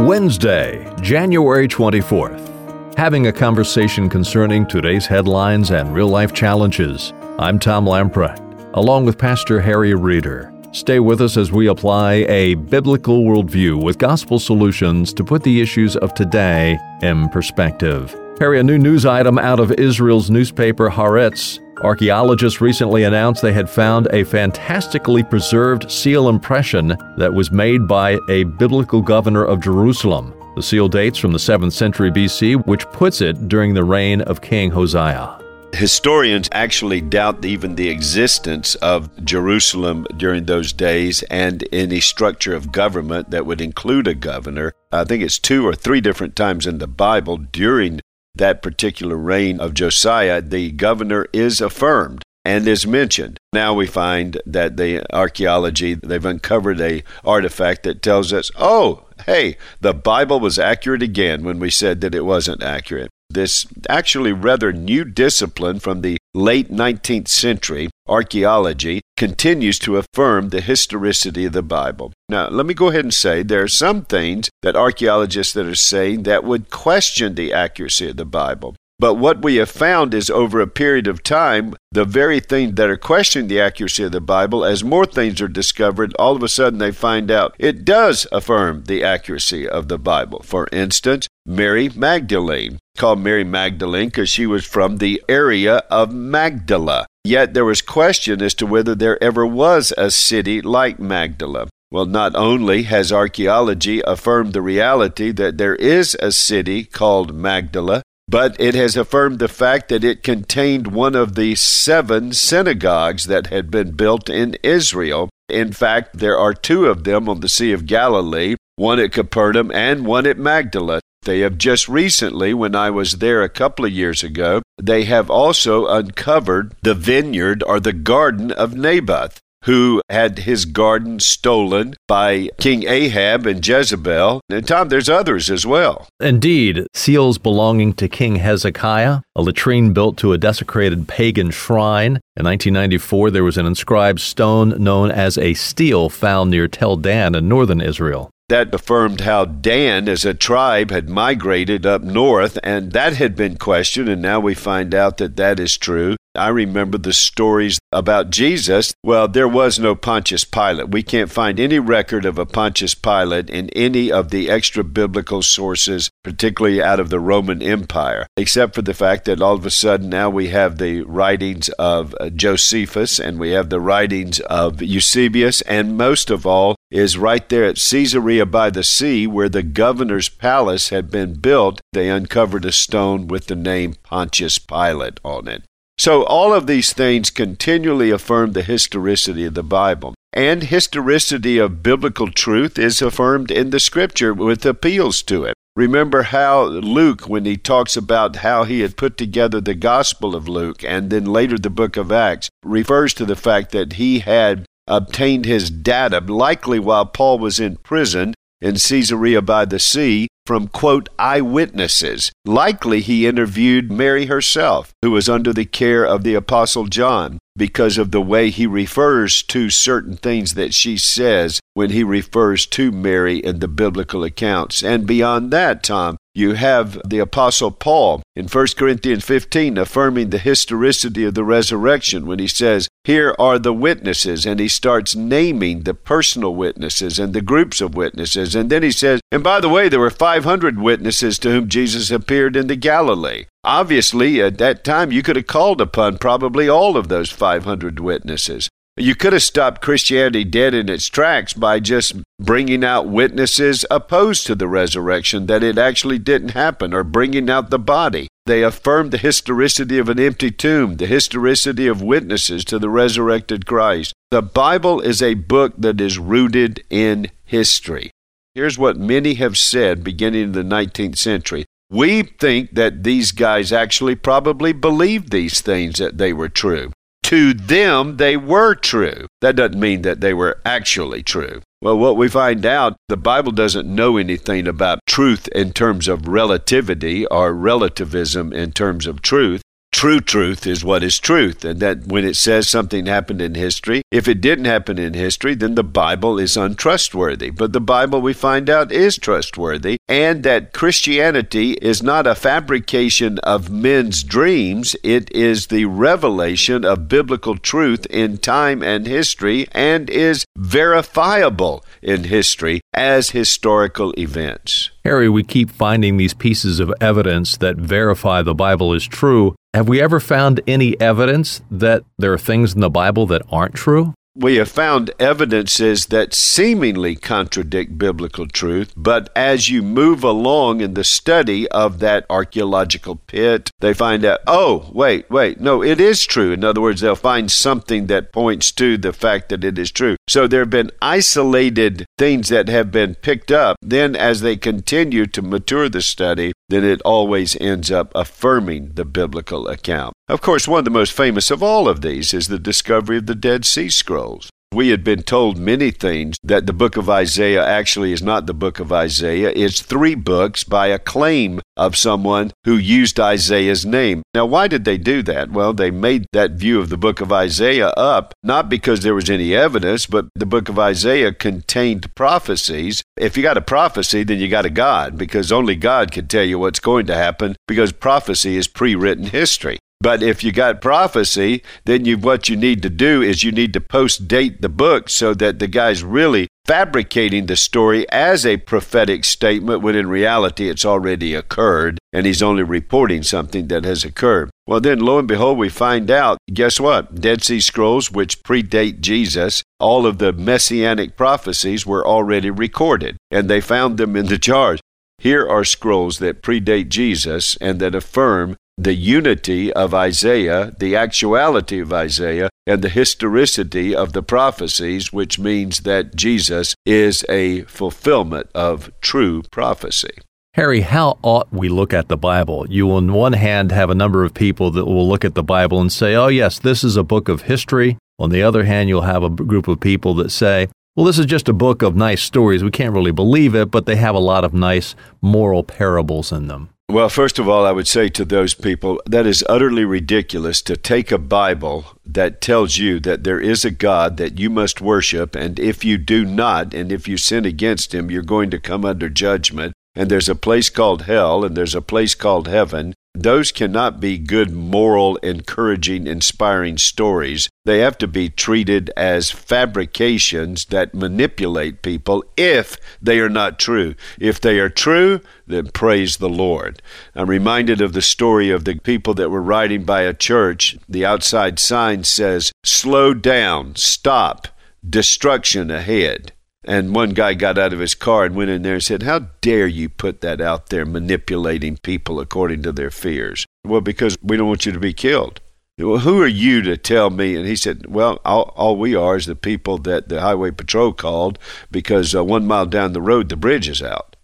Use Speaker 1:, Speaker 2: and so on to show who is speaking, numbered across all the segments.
Speaker 1: Wednesday, January 24th. Having a conversation concerning today's headlines and real life challenges. I'm Tom Lamprecht, along with Pastor Harry Reeder. Stay with us as we apply a biblical worldview with gospel solutions to put the issues of today in perspective. Harry, a new news item out of Israel's newspaper Haaretz Archaeologists recently announced they had found a fantastically preserved seal impression that was made by a biblical governor of Jerusalem. The seal dates from the 7th century BC, which puts it during the reign of King Josiah.
Speaker 2: Historians actually doubt even the existence of Jerusalem during those days and any structure of government that would include a governor. I think it's two or three different times in the Bible during that particular reign of Josiah, the governor is affirmed and is mentioned. Now we find that the archaeology, they've uncovered a artifact that tells us, oh, hey, the Bible was accurate again when we said that it wasn't accurate. This actually rather new discipline from the late 19th century, archaeology, continues to affirm the historicity of the Bible. Now, let me go ahead and say there are some things that archaeologists that are saying that would question the accuracy of the Bible. But what we have found is over a period of time, the very things that are questioning the accuracy of the Bible, as more things are discovered, all of a sudden they find out it does affirm the accuracy of the Bible. For instance, Mary Magdalene, called Mary Magdalene because she was from the area of Magdala. Yet there was question as to whether there ever was a city like Magdala. Well, not only has archaeology affirmed the reality that there is a city called Magdala, but it has affirmed the fact that it contained one of the seven synagogues that had been built in Israel. In fact, there are two of them on the Sea of Galilee, one at Capernaum and one at Magdala. They have just recently, when I was there a couple of years ago, they have also uncovered the vineyard or the garden of Naboth who had his garden stolen by King Ahab and Jezebel. And Tom, there's others as well.
Speaker 1: Indeed, seals belonging to King Hezekiah, a latrine built to a desecrated pagan shrine. In 1994, there was an inscribed stone known as a stele found near Tel Dan in northern Israel.
Speaker 2: That affirmed how Dan as a tribe had migrated up north, and that had been questioned, and now we find out that that is true. I remember the stories about Jesus. Well, there was no Pontius Pilate. We can't find any record of a Pontius Pilate in any of the extra biblical sources, particularly out of the Roman Empire, except for the fact that all of a sudden now we have the writings of uh, Josephus and we have the writings of Eusebius, and most of all is right there at Caesarea by the sea, where the governor's palace had been built. They uncovered a stone with the name Pontius Pilate on it. So, all of these things continually affirm the historicity of the Bible. And historicity of biblical truth is affirmed in the scripture with appeals to it. Remember how Luke, when he talks about how he had put together the Gospel of Luke and then later the book of Acts, refers to the fact that he had obtained his data, likely while Paul was in prison in Caesarea by the sea, from, quote, eyewitnesses. Likely he interviewed Mary herself, who was under the care of the Apostle John, because of the way he refers to certain things that she says when he refers to Mary in the biblical accounts. And beyond that, Tom, you have the Apostle Paul in 1 Corinthians 15 affirming the historicity of the resurrection when he says, Here are the witnesses, and he starts naming the personal witnesses and the groups of witnesses. And then he says, And by the way, there were 500 witnesses to whom Jesus appeared in the Galilee. Obviously, at that time, you could have called upon probably all of those 500 witnesses. You could have stopped Christianity dead in its tracks by just bringing out witnesses opposed to the resurrection that it actually didn't happen or bringing out the body. They affirmed the historicity of an empty tomb, the historicity of witnesses to the resurrected Christ. The Bible is a book that is rooted in history. Here's what many have said beginning in the 19th century. We think that these guys actually probably believed these things that they were true to them they were true. That doesn't mean that they were actually true. Well, what we find out, the Bible doesn't know anything about truth in terms of relativity or relativism in terms of truth. True truth is what is truth, and that when it says something happened in history, if it didn't happen in history, then the Bible is untrustworthy. But the Bible, we find out, is trustworthy, and that Christianity is not a fabrication of men's dreams, it is the revelation of biblical truth in time and history, and is verifiable in history as historical events.
Speaker 1: Harry, we keep finding these pieces of evidence that verify the Bible is true. Have we ever found any evidence that there are things in the Bible that aren't true?
Speaker 2: we have found evidences that seemingly contradict biblical truth, but as you move along in the study of that archaeological pit, they find out, oh, wait, wait, no, it is true. In other words, they'll find something that points to the fact that it is true. So there have been isolated things that have been picked up. Then, as they continue to mature the study, then it always ends up affirming the biblical account. Of course, one of the most famous of all of these is the discovery of the Dead Sea Scrolls. We had been told many things that the book of Isaiah actually is not the book of Isaiah. It's three books by a claim of someone who used Isaiah's name. Now, why did they do that? Well, they made that view of the book of Isaiah up not because there was any evidence, but the book of Isaiah contained prophecies. If you got a prophecy, then you got a God because only God can tell you what's going to happen because prophecy is pre written history. But if you got prophecy, then you what you need to do is you need to post date the book so that the guy's really fabricating the story as a prophetic statement when in reality it's already occurred and he's only reporting something that has occurred. Well, then lo and behold, we find out guess what? Dead Sea Scrolls, which predate Jesus, all of the messianic prophecies were already recorded and they found them in the jars. Here are scrolls that predate Jesus and that affirm the unity of Isaiah, the actuality of Isaiah, and the historicity of the prophecies, which means that Jesus is a fulfillment of true prophecy.
Speaker 1: Harry, how ought we look at the Bible? You, on one hand, have a number of people that will look at the Bible and say, oh, yes, this is a book of history. On the other hand, you'll have a group of people that say, well, this is just a book of nice stories. We can't really believe it, but they have a lot of nice moral parables in them.
Speaker 2: Well, first of all, I would say to those people that is utterly ridiculous to take a Bible that tells you that there is a God that you must worship, and if you do not, and if you sin against him, you're going to come under judgment. And there's a place called hell, and there's a place called heaven, those cannot be good, moral, encouraging, inspiring stories. They have to be treated as fabrications that manipulate people if they are not true. If they are true, then praise the Lord. I'm reminded of the story of the people that were riding by a church. The outside sign says, Slow down, stop, destruction ahead. And one guy got out of his car and went in there and said, How dare you put that out there, manipulating people according to their fears? Well, because we don't want you to be killed. Well, who are you to tell me? And he said, Well, all, all we are is the people that the highway patrol called because uh, one mile down the road, the bridge is out.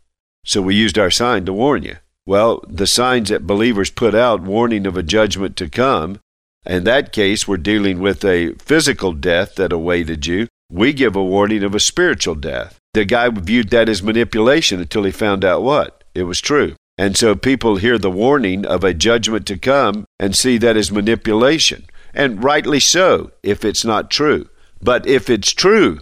Speaker 2: So we used our sign to warn you. Well, the signs that believers put out, warning of a judgment to come, in that case, we're dealing with a physical death that awaited you. We give a warning of a spiritual death. The guy viewed that as manipulation until he found out what? It was true. And so people hear the warning of a judgment to come and see that as manipulation. And rightly so, if it's not true. But if it's true,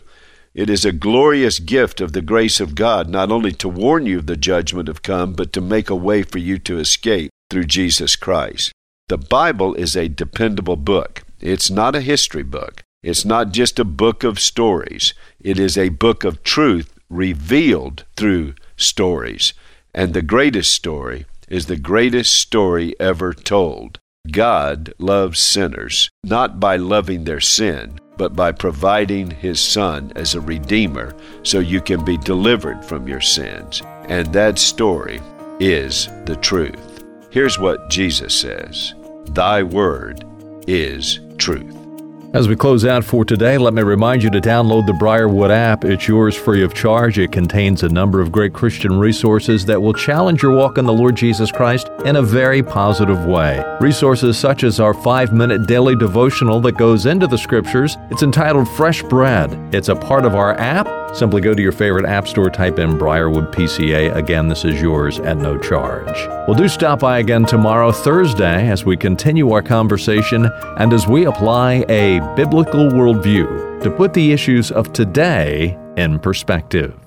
Speaker 2: it is a glorious gift of the grace of God, not only to warn you of the judgment of come, but to make a way for you to escape through Jesus Christ. The Bible is a dependable book. It's not a history book. It's not just a book of stories, it is a book of truth revealed through stories. And the greatest story is the greatest story ever told. God loves sinners, not by loving their sin, but by providing His Son as a Redeemer so you can be delivered from your sins. And that story is the truth. Here's what Jesus says Thy word is truth.
Speaker 1: As we close out for today, let me remind you to download the Briarwood app. It's yours free of charge. It contains a number of great Christian resources that will challenge your walk in the Lord Jesus Christ in a very positive way. Resources such as our five minute daily devotional that goes into the scriptures. It's entitled Fresh Bread. It's a part of our app Simply go to your favorite app store, type in Briarwood PCA. Again, this is yours at no charge. Well, do stop by again tomorrow, Thursday, as we continue our conversation and as we apply a biblical worldview to put the issues of today in perspective.